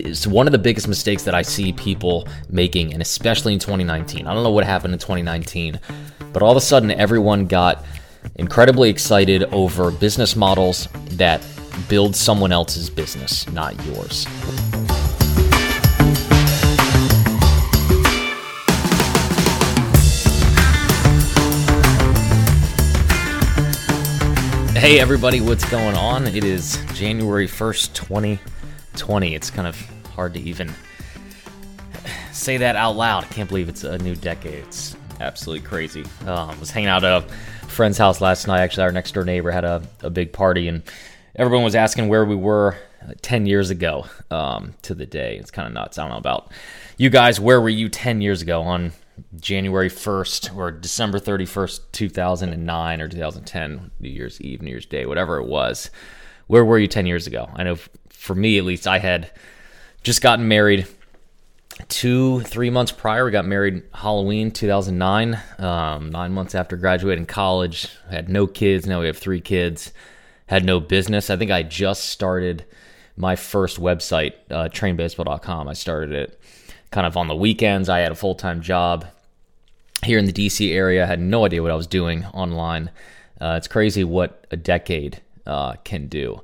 it's one of the biggest mistakes that I see people making, and especially in 2019. I don't know what happened in 2019, but all of a sudden everyone got incredibly excited over business models that build someone else's business, not yours. Hey, everybody, what's going on? It is January 1st, 2020. It's kind of hard to even say that out loud. I can't believe it's a new decade. It's absolutely crazy. Um, was hanging out at a friend's house last night. Actually, our next door neighbor had a, a big party, and everyone was asking where we were uh, 10 years ago um, to the day. It's kind of nuts. I don't know about you guys. Where were you 10 years ago on January 1st or December 31st, 2009 or 2010, New Year's Eve, New Year's Day, whatever it was. Where were you 10 years ago? I know for me, at least, I had just gotten married two, three months prior. We got married Halloween 2009, um, nine months after graduating college. I had no kids. Now we have three kids. Had no business. I think I just started my first website, uh, trainbaseball.com. I started it kind of on the weekends. I had a full time job here in the DC area. I had no idea what I was doing online. Uh, it's crazy what a decade uh, can do.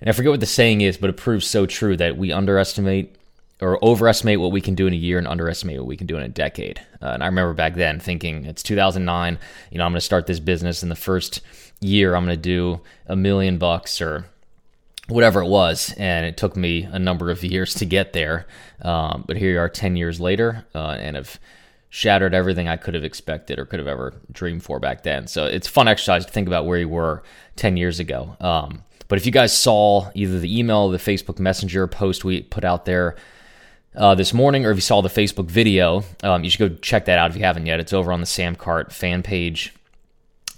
And I forget what the saying is, but it proves so true that we underestimate or overestimate what we can do in a year and underestimate what we can do in a decade. Uh, and I remember back then thinking it's 2009, you know, I'm going to start this business in the first year I'm going to do a million bucks or whatever it was, and it took me a number of years to get there. Um, but here you are, ten years later, uh, and have shattered everything I could have expected or could have ever dreamed for back then. So it's fun exercise to think about where you were ten years ago. Um, but if you guys saw either the email, the Facebook Messenger post we put out there. Uh, this morning, or if you saw the Facebook video, um, you should go check that out if you haven't yet. It's over on the Sam Cart fan page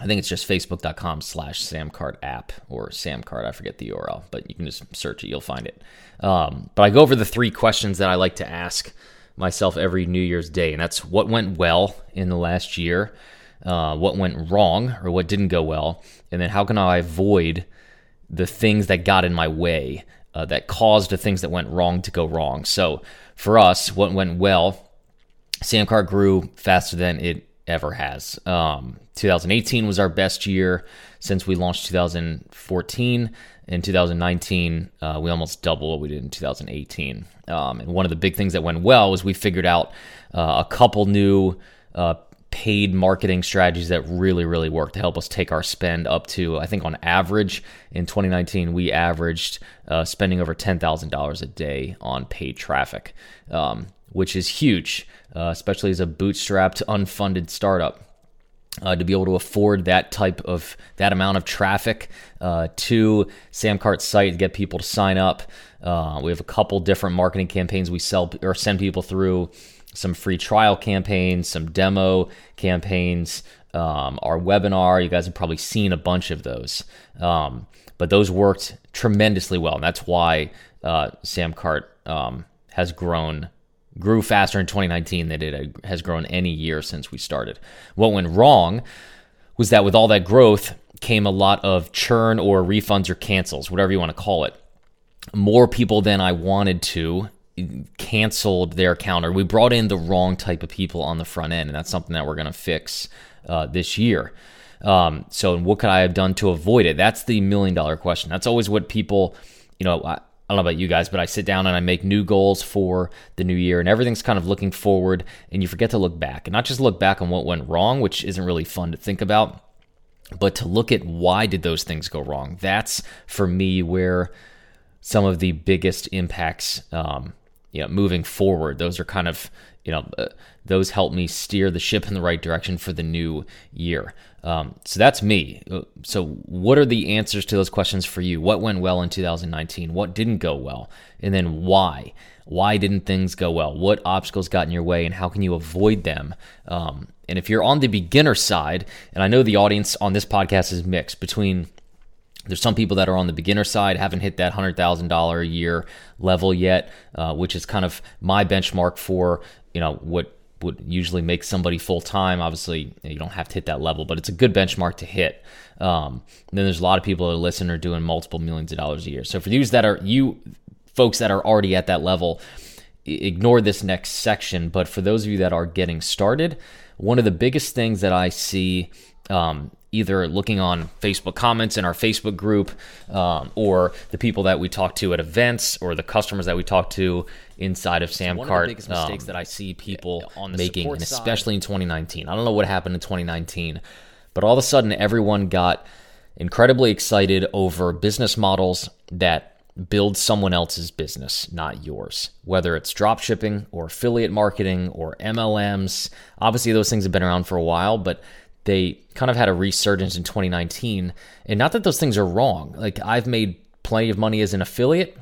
I think it's just facebook.com slash samcart app or samcart. I forget the URL, but you can just search it. You'll find it. Um, but I go over the three questions that I like to ask myself every New Year's Day, and that's what went well in the last year, uh, what went wrong or what didn't go well, and then how can I avoid the things that got in my way uh, that caused the things that went wrong to go wrong. So for us, what went well, Samcart grew faster than it ever has. Um, 2018 was our best year since we launched 2014. In 2019, uh, we almost doubled what we did in 2018. Um, and one of the big things that went well was we figured out uh, a couple new uh, paid marketing strategies that really, really worked to help us take our spend up to, I think, on average in 2019, we averaged uh, spending over $10,000 a day on paid traffic, um, which is huge, uh, especially as a bootstrapped, unfunded startup uh, to be able to afford that type of that amount of traffic uh, to Samcart's site to get people to sign up. Uh, we have a couple different marketing campaigns we sell or send people through. Some free trial campaigns, some demo campaigns, um, our webinar. You guys have probably seen a bunch of those, um, but those worked tremendously well, and that's why uh, Samcart um, has grown grew faster in 2019 than it has grown any year since we started. What went wrong was that with all that growth came a lot of churn or refunds or cancels, whatever you want to call it. More people than I wanted to canceled their account, or we brought in the wrong type of people on the front end, and that's something that we're going to fix uh, this year. Um, so, what could I have done to avoid it? That's the million dollar question. That's always what people, you know, don't know about you guys, but I sit down and I make new goals for the new year, and everything's kind of looking forward, and you forget to look back and not just look back on what went wrong, which isn't really fun to think about, but to look at why did those things go wrong. That's for me where some of the biggest impacts, um, you know, moving forward. Those are kind of you know, uh, those help me steer the ship in the right direction for the new year. Um, so that's me. Uh, so, what are the answers to those questions for you? What went well in 2019? What didn't go well? And then why? Why didn't things go well? What obstacles got in your way, and how can you avoid them? Um, and if you're on the beginner side, and I know the audience on this podcast is mixed between there's some people that are on the beginner side, haven't hit that $100,000 a year level yet, uh, which is kind of my benchmark for you know what would usually make somebody full time. Obviously, you don't have to hit that level, but it's a good benchmark to hit. Um, then there's a lot of people that are doing multiple millions of dollars a year. So for those that are you, folks that are already at that level, ignore this next section. But for those of you that are getting started, one of the biggest things that I see um, either looking on Facebook comments in our Facebook group, um, or the people that we talk to at events, or the customers that we talk to inside of Samcart. One of the biggest mistakes um, that I see people on making, and especially in 2019. I don't know what happened in 2019, but all of a sudden everyone got incredibly excited over business models that build someone else's business, not yours. Whether it's drop shipping or affiliate marketing or MLMs, obviously those things have been around for a while, but they kind of had a resurgence in 2019. And not that those things are wrong. Like I've made plenty of money as an affiliate,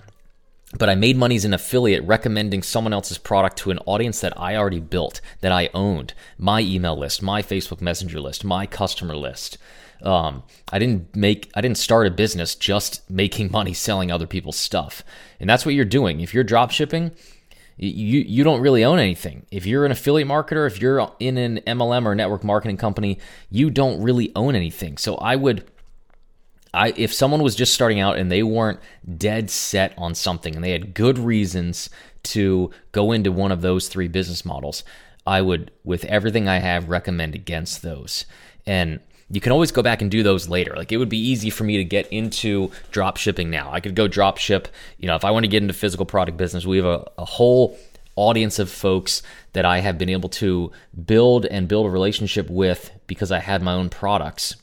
but I made money as an affiliate recommending someone else's product to an audience that I already built, that I owned. My email list, my Facebook Messenger list, my customer list. Um, I didn't make, I didn't start a business just making money selling other people's stuff. And that's what you're doing. If you're drop shipping, you you don't really own anything. If you're an affiliate marketer, if you're in an MLM or network marketing company, you don't really own anything. So I would I if someone was just starting out and they weren't dead set on something and they had good reasons to go into one of those three business models, I would with everything I have recommend against those. And you can always go back and do those later. Like it would be easy for me to get into drop shipping now. I could go drop ship. You know, if I want to get into physical product business, we have a, a whole audience of folks that I have been able to build and build a relationship with because I had my own products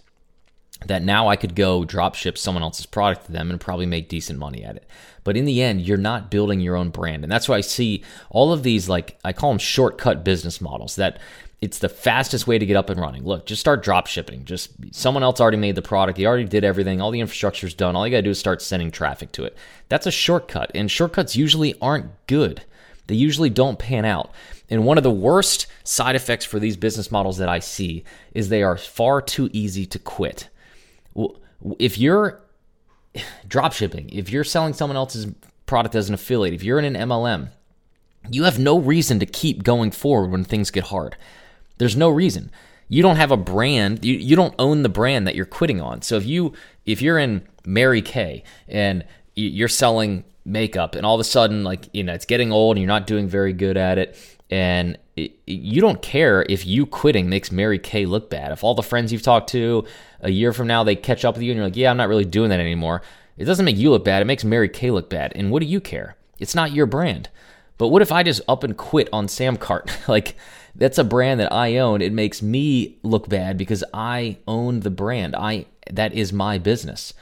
that now I could go drop ship someone else's product to them and probably make decent money at it. But in the end, you're not building your own brand. And that's why I see all of these, like, I call them shortcut business models that it's the fastest way to get up and running. Look, just start drop shipping. Just someone else already made the product. He already did everything. All the infrastructure's done. All you got to do is start sending traffic to it. That's a shortcut. And shortcuts usually aren't good. They usually don't pan out. And one of the worst side effects for these business models that I see is they are far too easy to quit. If you're drop shipping, if you're selling someone else's product as an affiliate, if you're in an MLM, you have no reason to keep going forward when things get hard. There's no reason. You don't have a brand. You, you don't own the brand that you're quitting on. So if you if you're in Mary Kay and you're selling makeup and all of a sudden like you know it's getting old and you're not doing very good at it and you don't care if you quitting makes Mary Kay look bad. If all the friends you've talked to a year from now they catch up with you and you're like, "Yeah, I'm not really doing that anymore." It doesn't make you look bad. It makes Mary Kay look bad. And what do you care? It's not your brand. But what if I just up and quit on Samcart? like that's a brand that I own. It makes me look bad because I own the brand. I that is my business.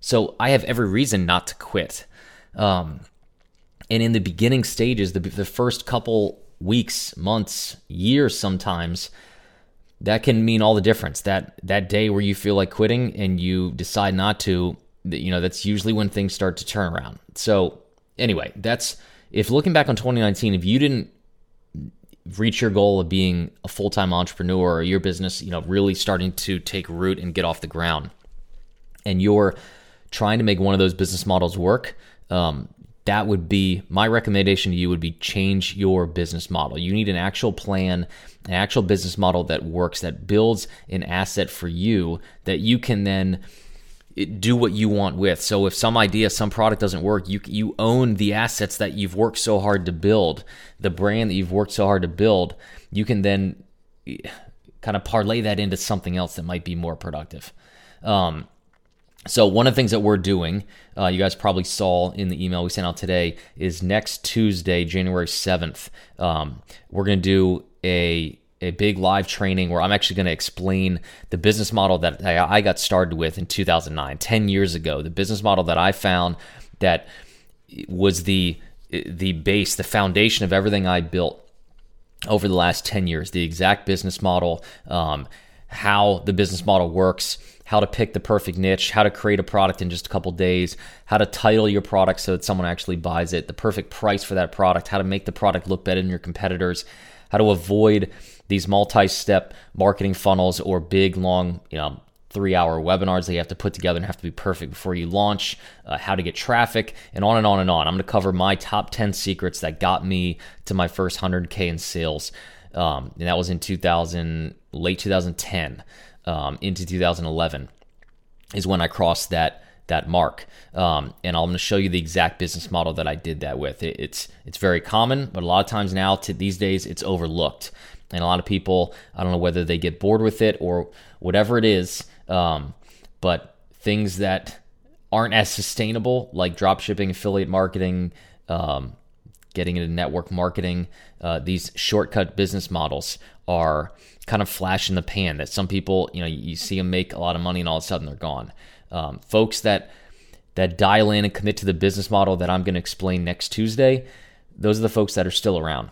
So I have every reason not to quit. Um, and in the beginning stages, the, the first couple weeks, months, years, sometimes that can mean all the difference. That that day where you feel like quitting and you decide not to, you know, that's usually when things start to turn around. So anyway, that's if looking back on 2019, if you didn't reach your goal of being a full-time entrepreneur or your business, you know, really starting to take root and get off the ground, and you're trying to make one of those business models work, um, that would be my recommendation to you would be change your business model. You need an actual plan, an actual business model that works, that builds an asset for you that you can then do what you want with. So if some idea, some product doesn't work, you you own the assets that you've worked so hard to build, the brand that you've worked so hard to build. You can then eh, kind of parlay that into something else that might be more productive. Um, so one of the things that we're doing, uh, you guys probably saw in the email we sent out today, is next Tuesday, January seventh. Um, we're going to do a a big live training where I'm actually going to explain the business model that I got started with in 2009, 10 years ago. The business model that I found that was the the base, the foundation of everything I built over the last 10 years. The exact business model, um, how the business model works, how to pick the perfect niche, how to create a product in just a couple days, how to title your product so that someone actually buys it, the perfect price for that product, how to make the product look better than your competitors, how to avoid these multi-step marketing funnels or big long you know three hour webinars that you have to put together and have to be perfect before you launch, uh, how to get traffic, and on and on and on. I'm going to cover my top 10 secrets that got me to my first 100K in sales. Um, and that was in 2000, late 2010 um, into 2011 is when I crossed that that mark. Um, and I'm going to show you the exact business model that I did that with. It, it's it's very common, but a lot of times now to these days it's overlooked, and a lot of people I don't know whether they get bored with it or whatever it is, um, but things that aren't as sustainable like dropshipping, affiliate marketing, um, getting into network marketing, uh, these shortcut business models are kind of flash in the pan that some people, you know, you see them make a lot of money and all of a sudden they're gone. Um, folks that that dial in and commit to the business model that I'm going to explain next Tuesday, those are the folks that are still around.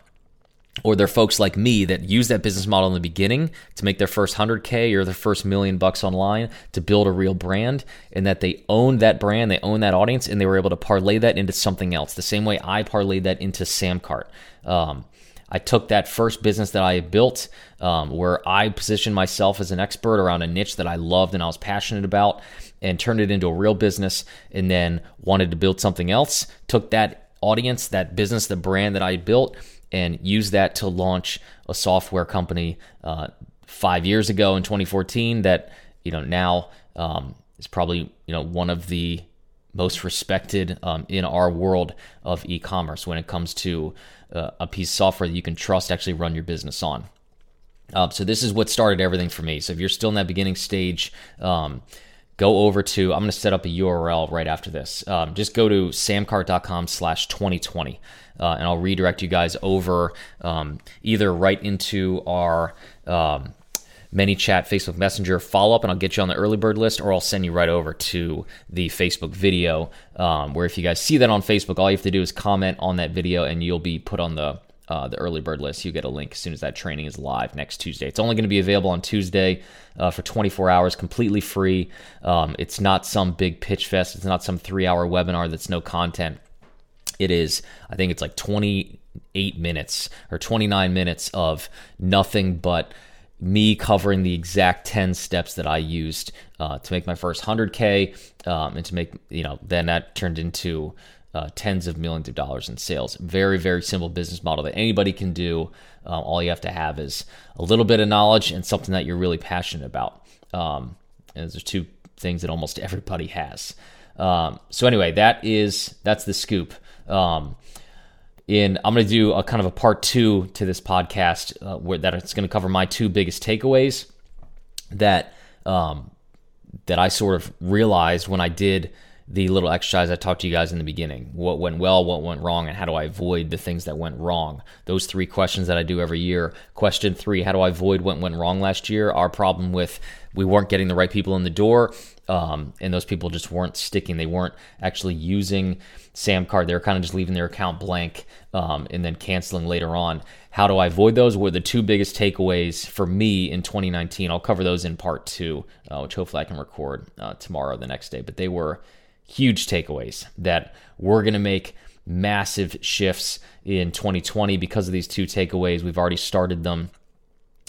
Or they're folks like me that use that business model in the beginning to make their first 100K or their first million bucks online to build a real brand, and that they own that brand, they own that audience, and they were able to parlay that into something else. The same way I parlayed that into Samcart. Um, I took that first business that I built, um, where I positioned myself as an expert around a niche that I loved and I was passionate about, and turned it into a real business. And then wanted to build something else. Took that audience, that business, the brand that I built, and used that to launch a software company uh, five years ago in 2014. That you know now um, is probably you know one of the most respected um, in our world of e-commerce when it comes to uh, a piece of software that you can trust actually run your business on. Um, so this is what started everything for me. So if you're still in that beginning stage, um, go over to i'm going to set up a url right after this um, just go to samcart.com slash 2020 uh, and i'll redirect you guys over um, either right into our um, ManyChat, Facebook Messenger follow up, and I'll get you on the early bird list, or I'll send you right over to the Facebook video. Um, where if you guys see that on Facebook, all you have to do is comment on that video, and you'll be put on the uh, the early bird list. You get a link as soon as that training is live next Tuesday. It's only going to be available on Tuesday uh, for 24 hours, completely free. Um, it's not some big pitch fest. It's not some three hour webinar that's no content. It is, I think it's like 28 minutes or 29 minutes of nothing but me covering the exact 10 steps that I used uh, to make my first 100K um, and to make, you know, then that turned into uh, tens of millions of dollars in sales. Very, very simple business model that anybody can do. Uh, all you have to have is a little bit of knowledge and something that you're really passionate about. Um, and those are two things that almost everybody has. Um, so anyway, that is that's the scoop. In I'm going to do a kind of a part two to this podcast uh, where that it's going to cover my two biggest takeaways that um, that I sort of realized when I did the little exercise I talked to you guys in the beginning. What went well, what went wrong, and how do I avoid the things that went wrong? Those three questions that I do every year. Question three: How do I avoid what went wrong last year? Our problem with we weren't getting the right people in the door, um, and those people just weren't sticking. They weren't actually using Samcart. They were kind of just leaving their account blank um, and then canceling later on. How do I avoid those? Were the two biggest takeaways for me in 2019. I'll cover those in part two, uh, which hopefully I can record uh, tomorrow, or the next day. But they were huge takeaways that we're going to make massive shifts in 2020 because of these two takeaways. We've already started them,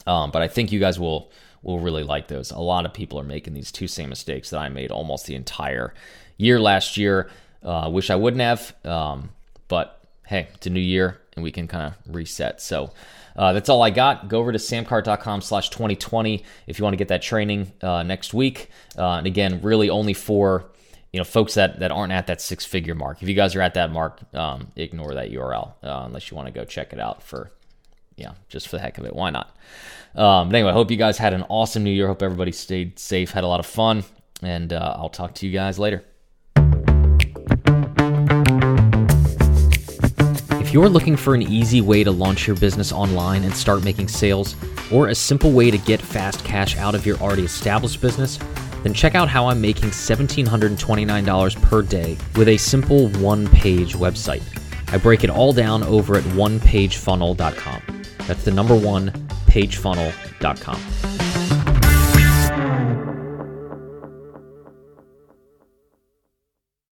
um, but I think you guys will will really like those. A lot of people are making these two same mistakes that I made almost the entire year last year. Uh, wish I wouldn't have, um, but hey, it's a new year and we can kind of reset. So. Uh, that's all I got. Go over to samcart.com slash 2020 if you want to get that training uh, next week. Uh, and again, really only for you know, folks that, that aren't at that six figure mark. If you guys are at that mark, um, ignore that URL uh, unless you want to go check it out for, yeah, just for the heck of it. Why not? Um, but anyway, I hope you guys had an awesome new year. Hope everybody stayed safe, had a lot of fun, and uh, I'll talk to you guys later. If you're looking for an easy way to launch your business online and start making sales, or a simple way to get fast cash out of your already established business, then check out how I'm making $1,729 per day with a simple one page website. I break it all down over at onepagefunnel.com. That's the number one, pagefunnel.com.